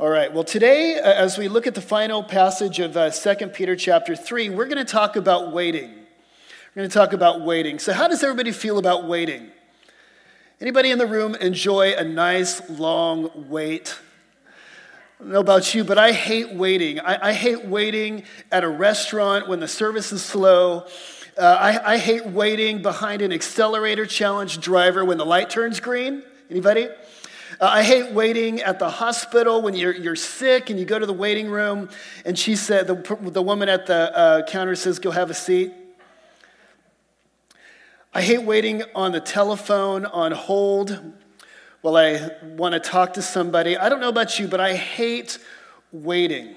All right. Well, today, uh, as we look at the final passage of uh, 2 Peter chapter 3, we're going to talk about waiting. We're going to talk about waiting. So, how does everybody feel about waiting? Anybody in the room enjoy a nice long wait? I don't know about you, but I hate waiting. I, I hate waiting at a restaurant when the service is slow. Uh, I, I hate waiting behind an accelerator challenge driver when the light turns green. Anybody? Uh, I hate waiting at the hospital when you're, you're sick and you go to the waiting room and she said, the, the woman at the uh, counter says, go have a seat. I hate waiting on the telephone on hold while I want to talk to somebody. I don't know about you, but I hate waiting.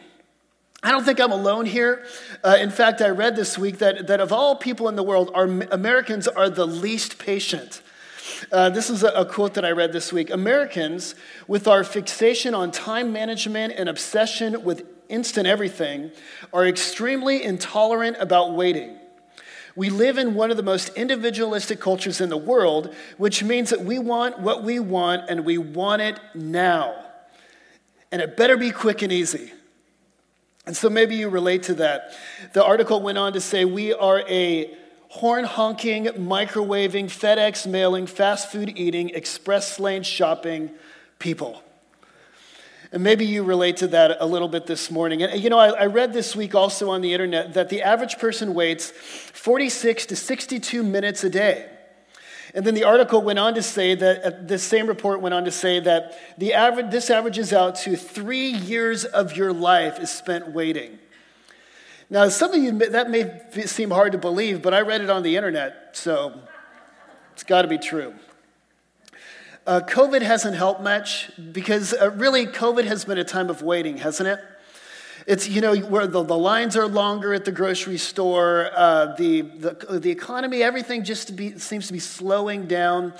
I don't think I'm alone here. Uh, in fact, I read this week that, that of all people in the world, our Americans are the least patient. Uh, this is a, a quote that I read this week. Americans, with our fixation on time management and obsession with instant everything, are extremely intolerant about waiting. We live in one of the most individualistic cultures in the world, which means that we want what we want and we want it now. And it better be quick and easy. And so maybe you relate to that. The article went on to say we are a horn honking, microwaving, FedEx mailing, fast food eating, express lane shopping people. And maybe you relate to that a little bit this morning. And you know, I, I, read this week also on the internet that the average person waits 46 to 62 minutes a day. And then the article went on to say that, uh, this same report went on to say that the average, this averages out to three years of your life is spent waiting. Now, some of you, that may seem hard to believe, but I read it on the internet, so it's got to be true. Uh, COVID hasn't helped much because uh, really COVID has been a time of waiting, hasn't it? It's, you know, where the, the lines are longer at the grocery store, uh, the, the, the economy, everything just to be, seems to be slowing down.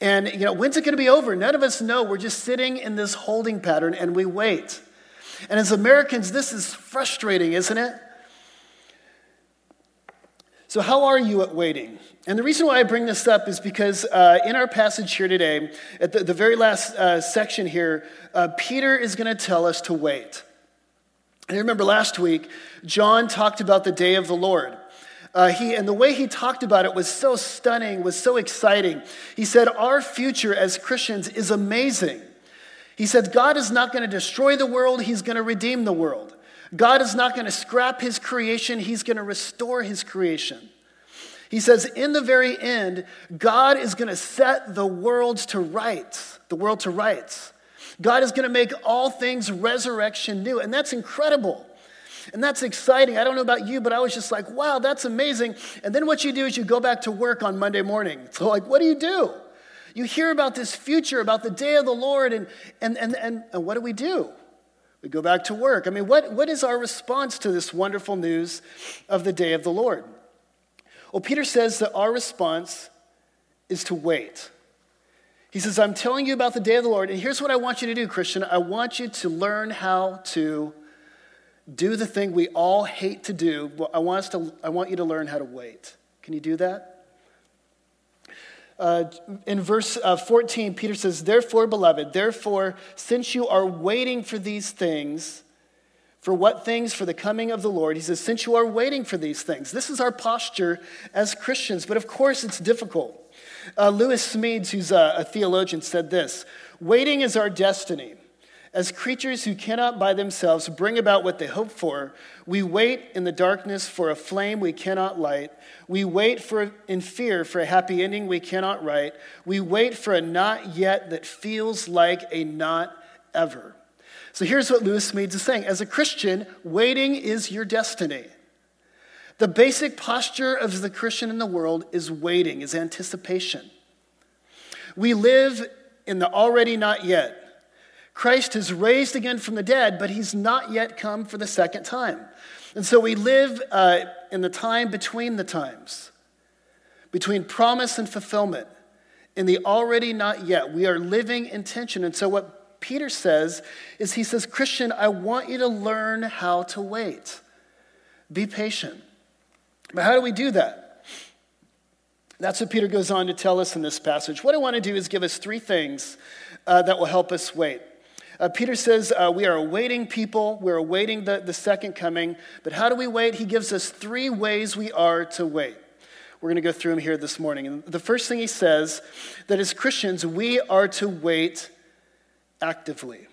And, you know, when's it going to be over? None of us know. We're just sitting in this holding pattern and we wait. And as Americans, this is frustrating, isn't it? So, how are you at waiting? And the reason why I bring this up is because uh, in our passage here today, at the, the very last uh, section here, uh, Peter is going to tell us to wait. And I remember last week, John talked about the day of the Lord. Uh, he, and the way he talked about it was so stunning, was so exciting. He said, Our future as Christians is amazing. He said, God is not going to destroy the world, He's going to redeem the world. God is not going to scrap his creation, he's going to restore his creation. He says, in the very end, God is going to set the world to rights, the world to rights. God is going to make all things resurrection new. And that's incredible. And that's exciting. I don't know about you, but I was just like, wow, that's amazing. And then what you do is you go back to work on Monday morning. So, like, what do you do? You hear about this future, about the day of the Lord, and, and, and, and, what do we do? We go back to work. I mean, what, what is our response to this wonderful news of the day of the Lord? Well, Peter says that our response is to wait. He says, I'm telling you about the day of the Lord, and here's what I want you to do, Christian. I want you to learn how to do the thing we all hate to do. I want, us to, I want you to learn how to wait. Can you do that? Uh, in verse uh, 14, Peter says, Therefore, beloved, therefore, since you are waiting for these things, for what things? For the coming of the Lord. He says, Since you are waiting for these things. This is our posture as Christians, but of course it's difficult. Uh, Lewis Smedes, who's a, a theologian, said this Waiting is our destiny. As creatures who cannot by themselves bring about what they hope for, we wait in the darkness for a flame we cannot light. We wait for, in fear for a happy ending we cannot write. We wait for a not yet that feels like a not ever. So here's what Lewis Smedes is saying As a Christian, waiting is your destiny. The basic posture of the Christian in the world is waiting, is anticipation. We live in the already not yet. Christ has raised again from the dead, but he's not yet come for the second time. And so we live uh, in the time between the times, between promise and fulfillment, in the already not yet. We are living in tension. And so what Peter says is he says, Christian, I want you to learn how to wait. Be patient. But how do we do that? That's what Peter goes on to tell us in this passage. What I want to do is give us three things uh, that will help us wait. Uh, Peter says uh, we are awaiting people, we're awaiting the, the second coming. But how do we wait? He gives us three ways we are to wait. We're going to go through them here this morning. And the first thing he says that as Christians, we are to wait actively.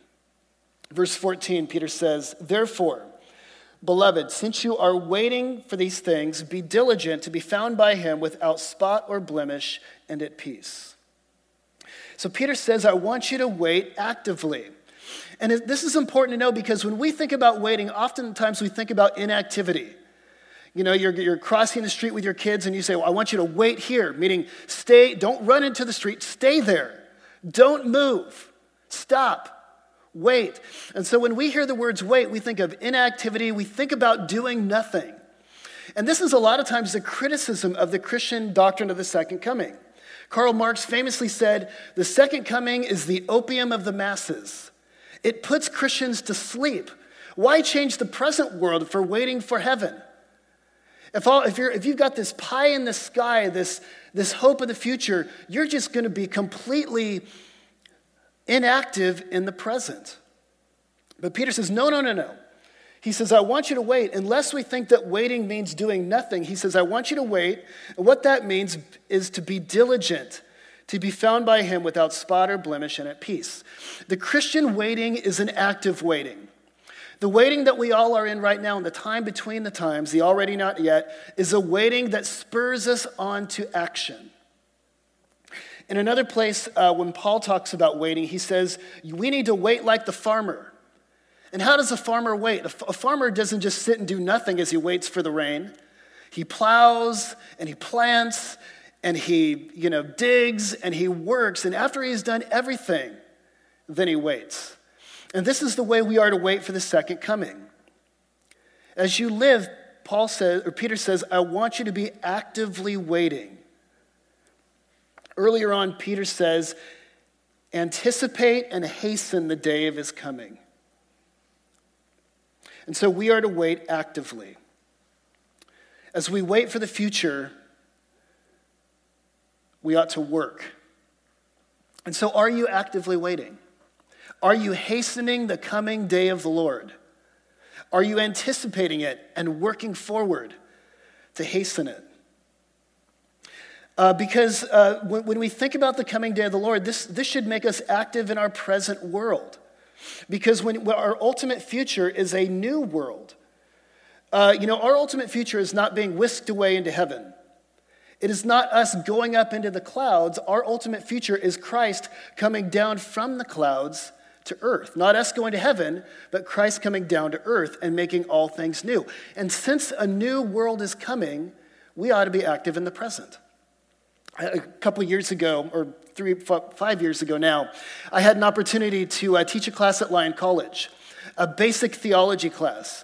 Verse 14, Peter says, Therefore, beloved, since you are waiting for these things, be diligent to be found by him without spot or blemish and at peace. So Peter says, I want you to wait actively. And this is important to know because when we think about waiting, oftentimes we think about inactivity. You know, you're, you're crossing the street with your kids and you say, well, I want you to wait here, meaning stay, don't run into the street, stay there. Don't move. Stop. Wait. And so when we hear the words wait, we think of inactivity, we think about doing nothing. And this is a lot of times the criticism of the Christian doctrine of the second coming. Karl Marx famously said, The second coming is the opium of the masses. It puts Christians to sleep. Why change the present world for waiting for heaven? If, all, if, you're, if you've got this pie in the sky, this, this hope of the future, you're just going to be completely inactive in the present. But Peter says, no, no, no, no. He says, I want you to wait. Unless we think that waiting means doing nothing, he says, I want you to wait. And what that means is to be diligent, to be found by him without spot or blemish and at peace. The Christian waiting is an active waiting. The waiting that we all are in right now, in the time between the times, the already not yet, is a waiting that spurs us on to action. In another place, uh, when Paul talks about waiting, he says, We need to wait like the farmer. And how does a farmer wait? A, f- a farmer doesn't just sit and do nothing as he waits for the rain. He plows and he plants and he, you know, digs and he works. And after he's done everything, then he waits. And this is the way we are to wait for the second coming. As you live, Paul says, or Peter says, I want you to be actively waiting. Earlier on, Peter says, anticipate and hasten the day of his coming. And so we are to wait actively. As we wait for the future, we ought to work. And so, are you actively waiting? Are you hastening the coming day of the Lord? Are you anticipating it and working forward to hasten it? Uh, because uh, when, when, we think about the coming day of the Lord, this, this should make us active in our present world. Because when, our ultimate future is a new world. Uh, you know, our ultimate future is not being whisked away into heaven. It is not us going up into the clouds. Our ultimate future is Christ coming down from the clouds to earth. Not us going to heaven, but Christ coming down to earth and making all things new. And since a new world is coming, we ought to be active in the present. A couple years ago, or three, five years ago now, I had an opportunity to uh, teach a class at Lyon College, a basic theology class.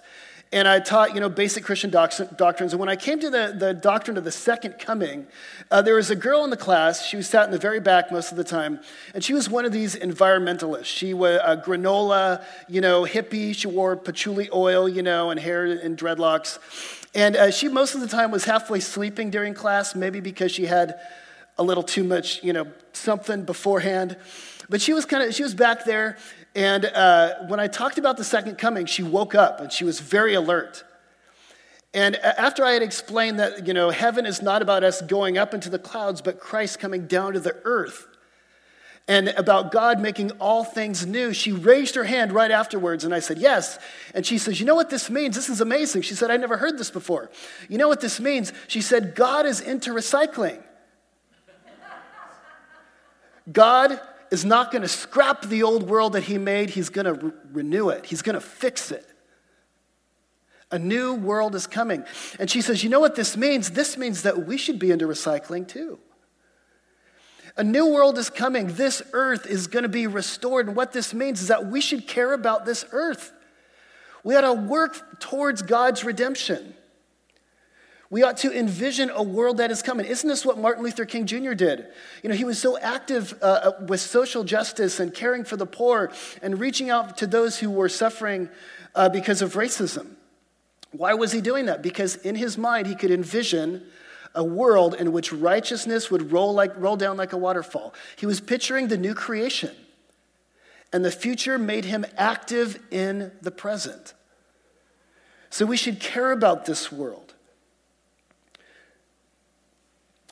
And I taught, you know, basic Christian doctrines. And when I came to the, the doctrine of the second coming, uh, there was a girl in the class. She was sat in the very back most of the time. And she was one of these environmentalists. She was a granola, you know, hippie. She wore patchouli oil, you know, and hair and dreadlocks. And uh, she most of the time was halfway sleeping during class, maybe because she had a little too much, you know, something beforehand. But she was kind of, she was back there. And uh, when I talked about the second coming, she woke up and she was very alert. And after I had explained that, you know, heaven is not about us going up into the clouds, but Christ coming down to the earth, and about God making all things new, she raised her hand right afterwards. And I said, Yes. And she says, You know what this means? This is amazing. She said, I never heard this before. You know what this means? She said, God is into recycling. God is not going to scrap the old world that he made, he's going to re- renew it, he's going to fix it. A new world is coming. And she says, You know what this means? This means that we should be into recycling too. A new world is coming. This earth is going to be restored. And what this means is that we should care about this earth. We ought to work towards God's redemption. We ought to envision a world that is coming. Isn't this what Martin Luther King Jr. did? You know, he was so active uh, uh, with social justice and caring for the poor and reaching out to those who were suffering uh, because of racism. Why was he doing that? Because in his mind, he could envision a world in which righteousness would roll, like, roll down like a waterfall. He was picturing the new creation. and the future made him active in the present. So we should care about this world.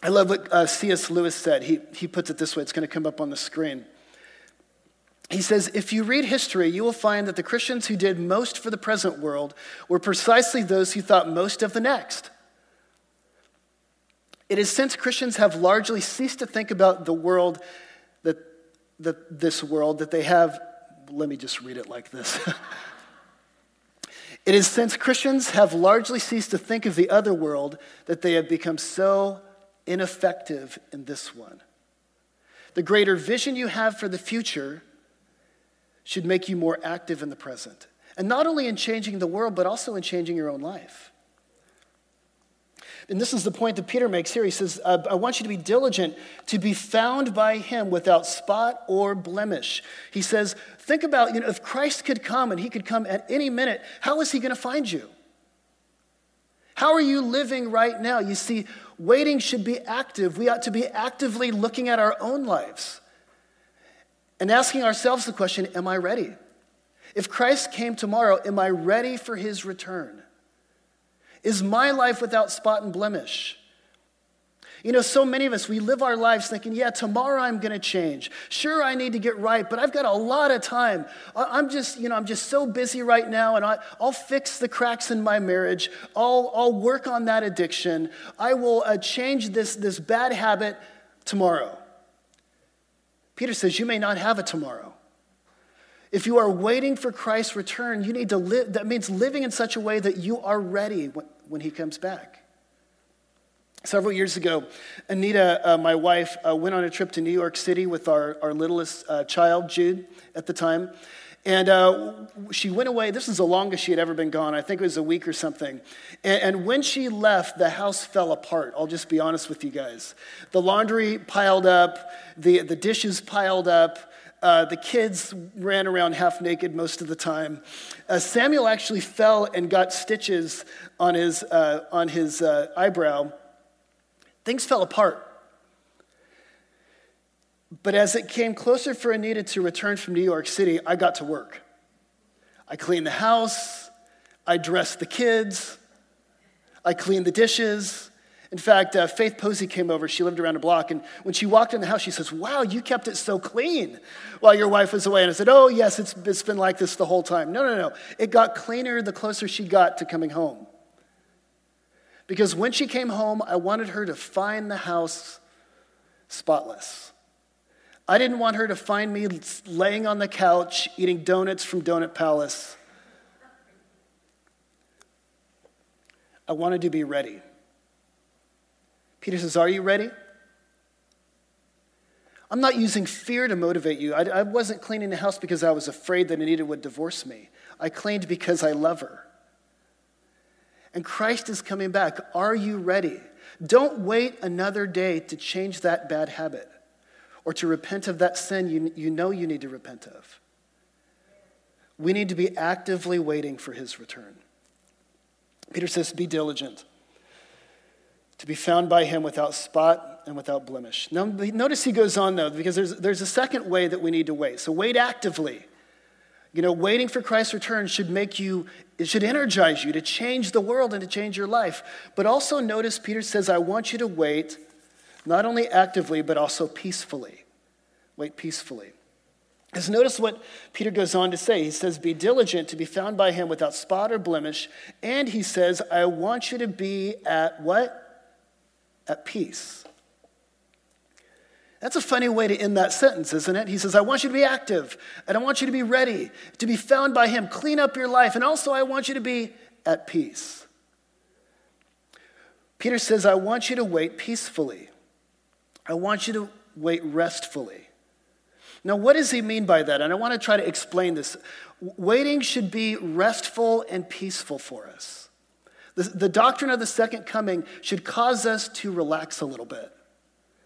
I love what uh, C.S. Lewis said. He, he puts it this way it's going to come up on the screen. He says, if you read history, you will find that the Christians who did most for the present world were precisely those who thought most of the next. It is since Christians have largely ceased to think about the world that, that this world that they have, let me just read it like this. It is since Christians have largely ceased to think of the other world that they have become so ineffective in this one. The greater vision you have for the future should make you more active in the present. And not only in changing the world, but also in changing your own life. And this is the point that Peter makes here. He says, uh, I want you to be diligent to be found by him without spot or blemish. He says, think about, you know, if Christ could come and he could come at any minute, how is he going to find you? How are you living right now? You see, waiting should be active. We ought to be actively looking at our own lives and asking ourselves the question Am I ready? If Christ came tomorrow, am I ready for his return? Is my life without spot and blemish? You know, so many of us, we live our lives thinking, yeah, tomorrow I'm going to change. Sure, I need to get right, but I've got a lot of time. I'm just, you know, I'm just so busy right now, and I, will fix the cracks in my marriage. I'll, I'll work on that addiction. I will uh, change this, this bad habit tomorrow. Peter says, you may not have a tomorrow. If you are waiting for Christ's return, you need to live, that means living in such a way that you are ready when, when he comes back. Several years ago, Anita, uh, my wife, uh, went on a trip to New York City with our, our littlest uh, child, Jude, at the time. And uh, she went away. This is the longest she had ever been gone. I think it was a week or something. And, and, when she left, the house fell apart. I'll just be honest with you guys. The laundry piled up, the, the dishes piled up, uh, the kids ran around half naked most of the time. Uh, Samuel actually fell and got stitches on his, uh, on his uh, eyebrow. Things fell apart. But as it came closer for Anita to return from New York City, I got to work. I cleaned the house, I dressed the kids, I cleaned the dishes, in fact, uh, Faith Posey came over. She lived around a block. And when she walked in the house, she says, Wow, you kept it so clean while your wife was away. And I said, Oh, yes, it's, it's been like this the whole time. No, no, no. It got cleaner the closer she got to coming home. Because when she came home, I wanted her to find the house spotless. I didn't want her to find me laying on the couch eating donuts from Donut Palace. I wanted to be ready. Peter says, Are you ready? I'm not using fear to motivate you. I, I, wasn't cleaning the house because I was afraid that Anita would divorce me. I cleaned because I love her. And Christ is coming back. Are you ready? Don't wait another day to change that bad habit or to repent of that sin you, you know you need to repent of. We need to be actively waiting for his return. Peter says, Be diligent to be found by him without spot and without blemish. Now, notice he goes on, though, because there's, there's a second way that we need to wait. So, wait actively. You know, waiting for Christ's return should make you, it should energize you to change the world and to change your life. But also notice Peter says, I want you to wait not only actively, but also peacefully. Wait peacefully. Because notice what Peter goes on to say. He says, Be diligent to be found by him without spot or blemish. And he says, I want you to be at what? at peace. That's a funny way to end that sentence, isn't it? He says, I want you to be active, and I want you to be ready to be found by Him. Clean up your life, and also I want you to be at peace. Peter says, I want you to wait peacefully. I want you to wait restfully. Now, what does he mean by that? And I want to try to explain this. Waiting should be restful and peaceful for us. The, the doctrine of the second coming should cause us to relax a little bit.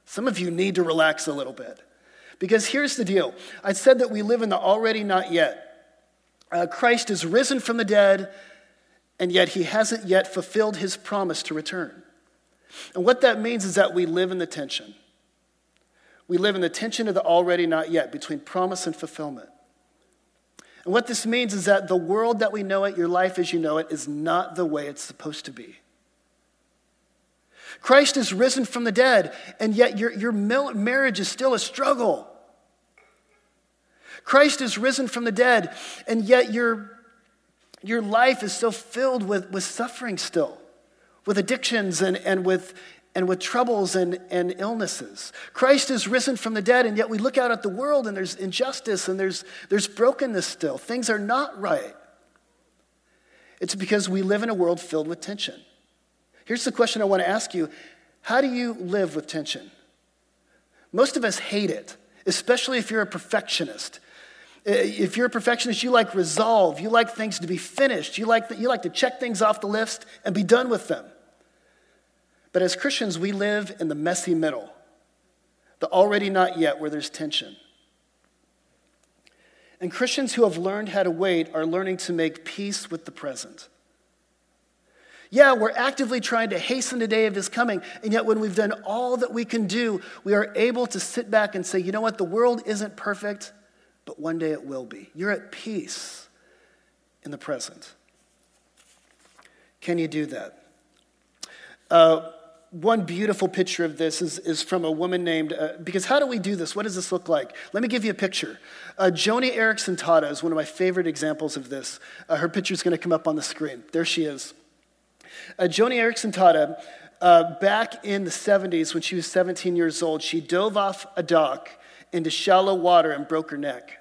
Some of you need to relax a little bit. Because here's the deal I said that we live in the already not yet. Uh, Christ is risen from the dead, and yet he hasn't yet fulfilled his promise to return. And what that means is that we live in the tension. We live in the tension of the already not yet between promise and fulfillment. And what this means is that the world that we know it, your life as you know it, is not the way it's supposed to be. Christ is risen from the dead, and yet your, your marriage is still a struggle. Christ is risen from the dead, and yet your, your life is so filled with, with suffering still, with addictions and, and, with, and with troubles and, and illnesses. Christ is risen from the dead, and yet we look out at the world and there's injustice and there's, there's brokenness still. Things are not right. It's because we live in a world filled with tension. Here's the question I want to ask you How do you live with tension? Most of us hate it, especially if you're a perfectionist. If you're a perfectionist, you like resolve. You like things to be finished. You like, you like to check things off the list and be done with them. But as Christians, we live in the messy middle, the already not yet, where there's tension. And Christians who have learned how to wait are learning to make peace with the present. Yeah, we're actively trying to hasten the day of his coming, and yet when we've done all that we can do, we are able to sit back and say, you know what, the world isn't perfect but one day it will be. You're at peace in the present. Can you do that? Uh, one beautiful picture of this is, is from a woman named, uh, because how do we do this? What does this look like? Let me give you a picture. Uh, Joni Eareckson Tada is one of my favorite examples of this. Uh, her picture is going to come up on the screen. There she is. Uh, Joni Eareckson Tada, uh, back in the 70s when she was 17 years old, she dove off a dock into shallow water and broke her neck.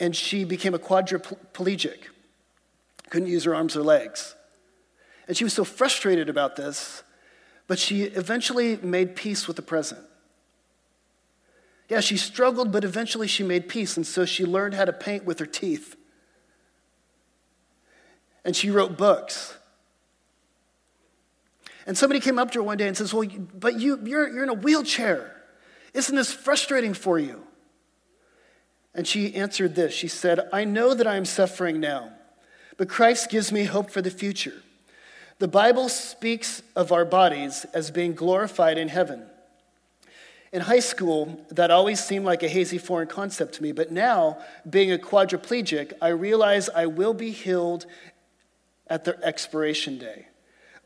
And she became a quadriplegic, couldn't use her arms or legs. And she was so frustrated about this, but she eventually made peace with the present. Yeah, she struggled, but eventually she made peace, and so she learned how to paint with her teeth. And she wrote books. And somebody came up to her one day and says, Well, but you, you're, you're in a wheelchair. Isn't this frustrating for you? And she answered this She said, I know that I am suffering now, but Christ gives me hope for the future. The Bible speaks of our bodies as being glorified in heaven. In high school, that always seemed like a hazy foreign concept to me, but now, being a quadriplegic, I realize I will be healed at the expiration day.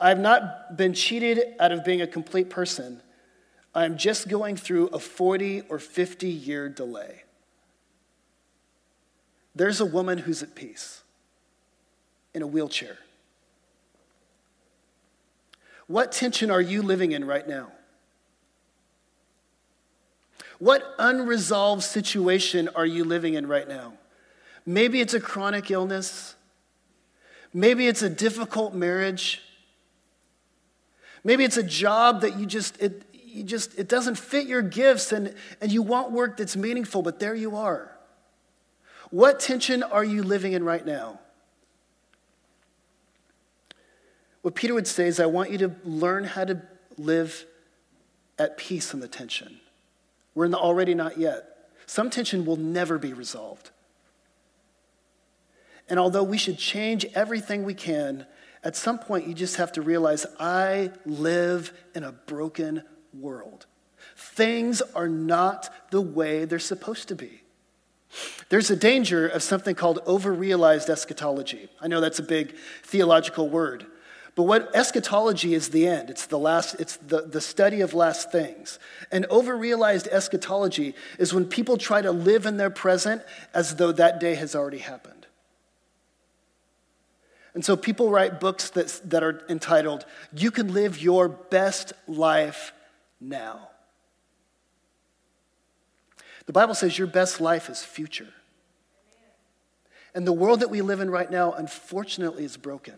I have not been cheated out of being a complete person. I'm just going through a 40 or 50 year delay. There's a woman who's at peace in a wheelchair. What tension are you living in right now? What unresolved situation are you living in right now? Maybe it's a chronic illness. Maybe it's a difficult marriage. Maybe it's a job that you just, it, you just, it doesn't fit your gifts and, and you want work that's meaningful, but there you are. What tension are you living in right now? What Peter would say is, I want you to learn how to live at peace in the tension. We're in the already not yet. Some tension will never be resolved. And although we should change everything we can, at some point you just have to realize I live in a broken world. Things are not the way they're supposed to be. There's a danger of something called over-realized eschatology. I know that's a big theological word. But what eschatology is the end. It's the last, it's the, the study of last things. And over-realized eschatology is when people try to live in their present as though that day has already happened. And so people write books that, that are entitled, You Can Live Your Best Life now. The Bible says your best life is future. And the world that we live in right now, unfortunately, is broken.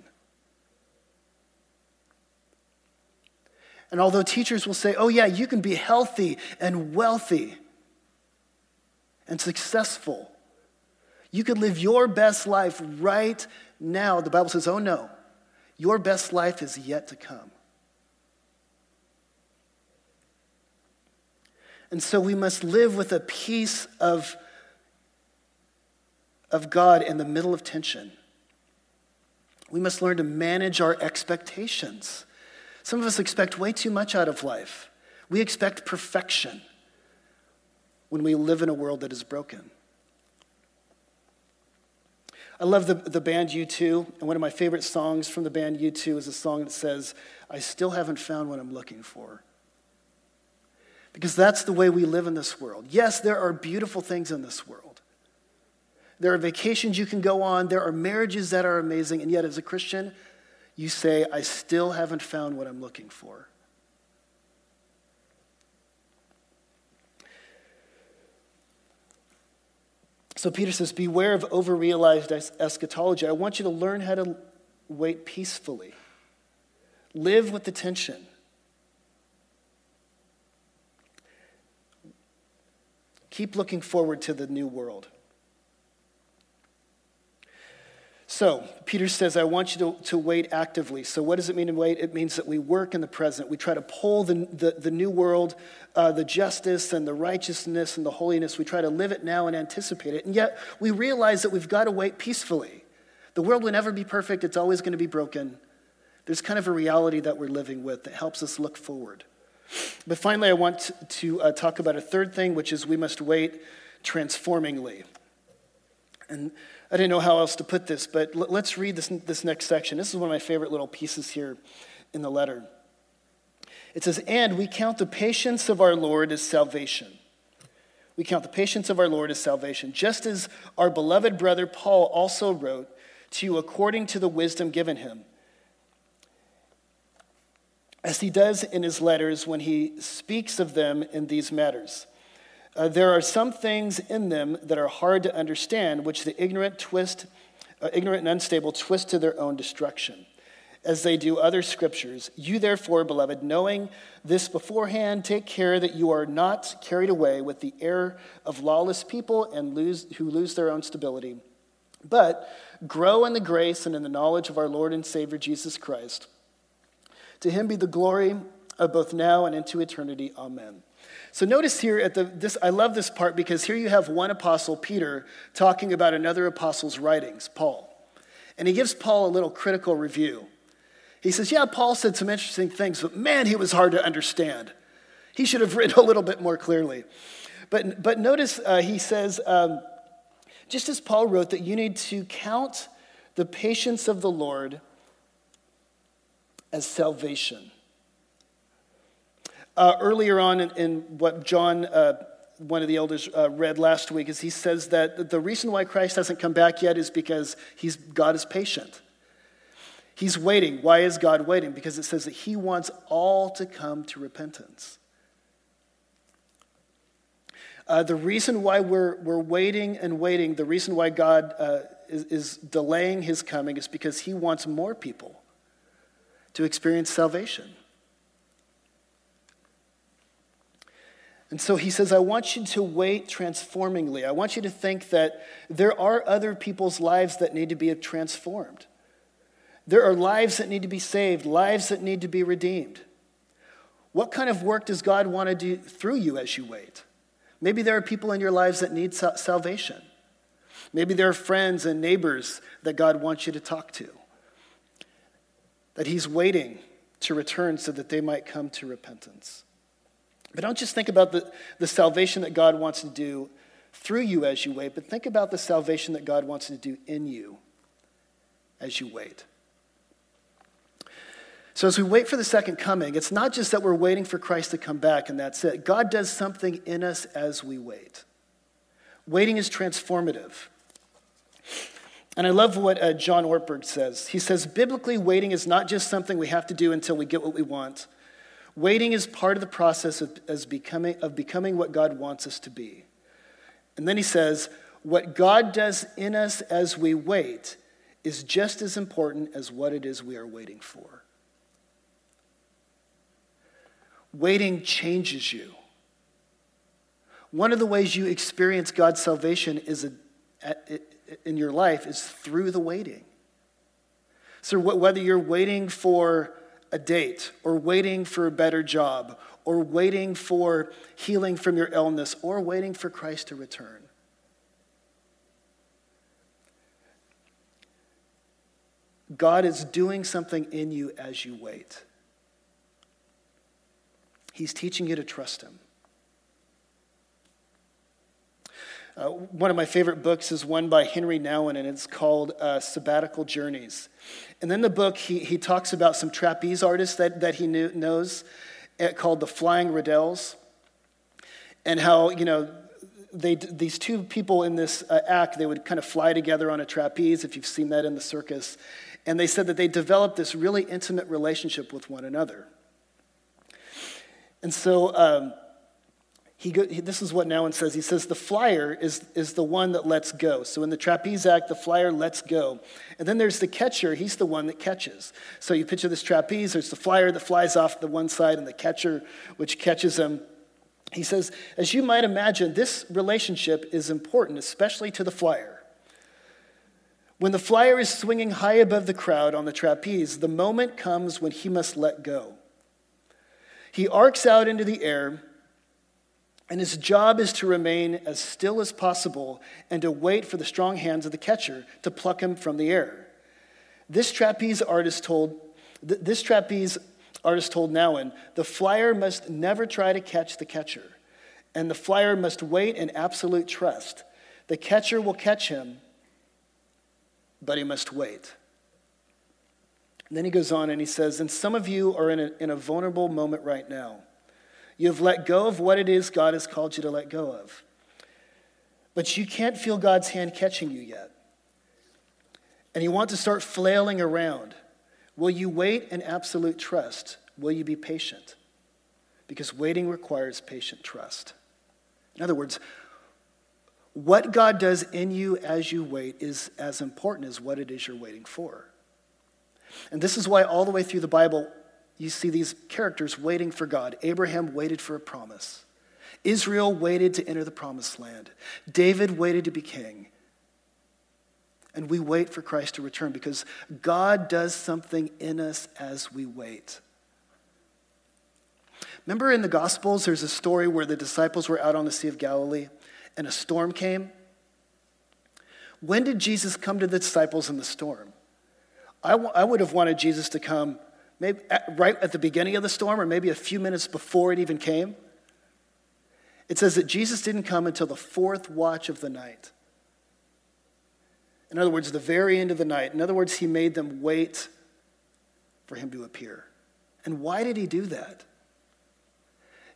And although teachers will say, oh, yeah, you can be healthy and wealthy and successful, you can live your best life right now. The Bible says, oh, no, your best life is yet to come. And so we must live with a peace of, of God in the middle of tension. We must learn to manage our expectations. Some of us expect way too much out of life. We expect perfection when we live in a world that is broken. I love the, the band U2, and one of my favorite songs from the band U2 is a song that says, I still haven't found what I'm looking for. Because that's the way we live in this world. Yes, there are beautiful things in this world. There are vacations you can go on, there are marriages that are amazing, and yet as a Christian, you say, I still haven't found what I'm looking for. So Peter says, Beware of overrealized eschatology. I want you to learn how to wait peacefully, live with the tension. Keep looking forward to the new world. So, Peter says, I want you to, to wait actively. So, what does it mean to wait? It means that we work in the present. We try to pull the, the, the new world, uh, the justice and the righteousness and the holiness. We try to live it now and anticipate it. And yet, we realize that we've got to wait peacefully. The world will never be perfect, it's always going to be broken. There's kind of a reality that we're living with that helps us look forward. But finally, I want to uh, talk about a third thing, which is we must wait transformingly. And I didn't know how else to put this, but let's read this, this next section. This is one of my favorite little pieces here in the letter. It says, And we count the patience of our Lord as salvation. We count the patience of our Lord as salvation, just as our beloved brother Paul also wrote to you according to the wisdom given him. As he does in his letters when he speaks of them in these matters. Uh, there are some things in them that are hard to understand, which the ignorant twist, uh, ignorant and unstable twist to their own destruction, as they do other scriptures. You, therefore, beloved, knowing this beforehand, take care that you are not carried away with the error of lawless people and lose, who lose their own stability, but grow in the grace and in the knowledge of our Lord and Savior Jesus Christ. To him be the glory of both now and into eternity. Amen. So notice here at the this I love this part because here you have one apostle Peter talking about another apostle's writings, Paul. And he gives Paul a little critical review. He says, "Yeah, Paul said some interesting things, but man, he was hard to understand. He should have written a little bit more clearly." But but notice uh, he says um, just as Paul wrote that you need to count the patience of the Lord as salvation. Uh, earlier on in, in what John, uh, one of the elders, uh, read last week, is he says that the reason why Christ hasn't come back yet is because he's, God is patient. He's waiting. Why is God waiting? Because it says that he wants all to come to repentance. Uh, the reason why we're, we're waiting and waiting, the reason why God uh, is, is delaying his coming is because he wants more people to experience salvation. And so he says, I want you to wait transformingly. I want you to think that there are other people's lives that need to be transformed. There are lives that need to be saved, lives that need to be redeemed. What kind of work does God want to do through you as you wait? Maybe there are people in your lives that need salvation. Maybe there are friends and neighbors that God wants you to talk to, that He's waiting to return so that they might come to repentance. But don't just think about the, the salvation that God wants to do through you as you wait, but think about the salvation that God wants to do in you as you wait. So, as we wait for the second coming, it's not just that we're waiting for Christ to come back and that's it. God does something in us as we wait. Waiting is transformative. And I love what uh, John Ortberg says. He says, biblically, waiting is not just something we have to do until we get what we want. Waiting is part of the process of, as becoming, of becoming what God wants us to be. And then he says, what God does in us as we wait is just as important as what it is we are waiting for. Waiting changes you. One of the ways you experience God's salvation is a, in your life is through the waiting. So whether you're waiting for a date or waiting for a better job or waiting for healing from your illness or waiting for Christ to return. God is doing something in you as you wait. He's teaching you to trust Him. Uh, one of my favorite books is one by Henri Nouwen, and it's called uh, Sabbatical Journeys. And then the book, he, he talks about some trapeze artists that, that he knew, knows uh, called the Flying Rodleighs, and how, you know, they, these two people in this uh, act, they would kind of fly together on a trapeze, if you've seen that in the circus. And they said that they developed this really intimate relationship with one another. And so, um, he go, this is what Nouwen says. He says the flyer is, is the one that lets go. So in the trapeze act, the flyer lets go. And then there's the catcher. He's the one that catches. So you picture this trapeze. There's the flyer that flies off the one side and the catcher, which catches him. He says, as you might imagine, this relationship is important, especially to the flyer. When the flyer is swinging high above the crowd on the trapeze, the moment comes when he must let go. He arcs out into the air and his job is to remain as still as possible and to wait for the strong hands of the catcher to pluck him from the air. This trapeze artist told, this trapeze artist told Nouwen, the flyer must never try to catch the catcher, and the flyer must wait in absolute trust. The catcher will catch him, but he must wait. And then he goes on and he says, And some of you are in a, in a vulnerable moment right now. You have let go of what it is God has called you to let go of. But you can't feel God's hand catching you yet. And you want to start flailing around. Will you wait in absolute trust? Will you be patient? Because waiting requires patient trust. In other words, what God does in you as you wait is as important as what it is you're waiting for. And this is why, all the way through the Bible, you see these characters waiting for God. Abraham waited for a promise. Israel waited to enter the promised land. David waited to be king. And we wait for Christ to return because God does something in us as we wait. Remember in the Gospels, there's a story where the disciples were out on the Sea of Galilee and a storm came? When did Jesus come to the disciples in the storm? I, w- I would have wanted Jesus to come maybe at, right at the beginning of the storm or maybe a few minutes before it even came. It says that Jesus didn't come until the fourth watch of the night. In other words, the very end of the night. In other words, he made them wait for him to appear. And why did he do that?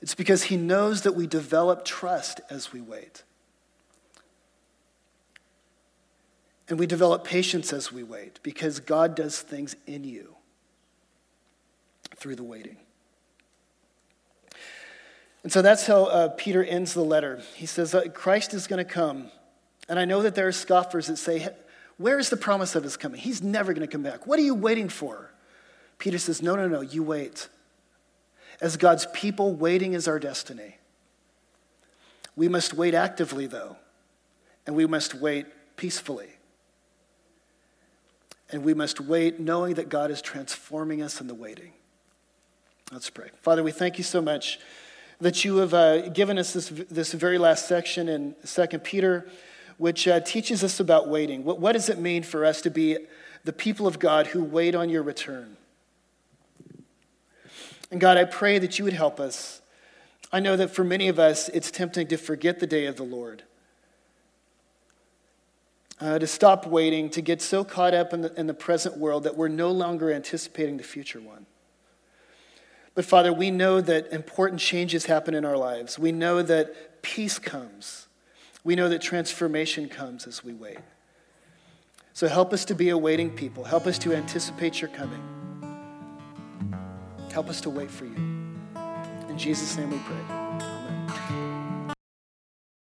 It's because he knows that we develop trust as we wait. And we develop patience as we wait because God does things in you through the waiting. And so that's how uh, Peter ends the letter. He says, uh, Christ is going to come. And I know that there are scoffers that say, Where is the promise of his coming? He's never going to come back. What are you waiting for? Peter says, No, no, no, you wait. As God's people, waiting is our destiny. We must wait actively, though, and we must wait peacefully. And we must wait knowing that God is transforming us in the waiting. Let's pray. Father, we thank you so much that you have uh, given us this, this very last section in 2 Peter, which uh, teaches us about waiting. What, what does it mean for us to be the people of God who wait on your return? And God, I pray that you would help us. I know that for many of us, it's tempting to forget the day of the Lord. Uh, to stop waiting, to get so caught up in the, in the present world that we're no longer anticipating the future one. But Father, we know that important changes happen in our lives. We know that peace comes. We know that transformation comes as we wait. So help us to be a waiting people. Help us to anticipate your coming. Help us to wait for you. In Jesus' name we pray.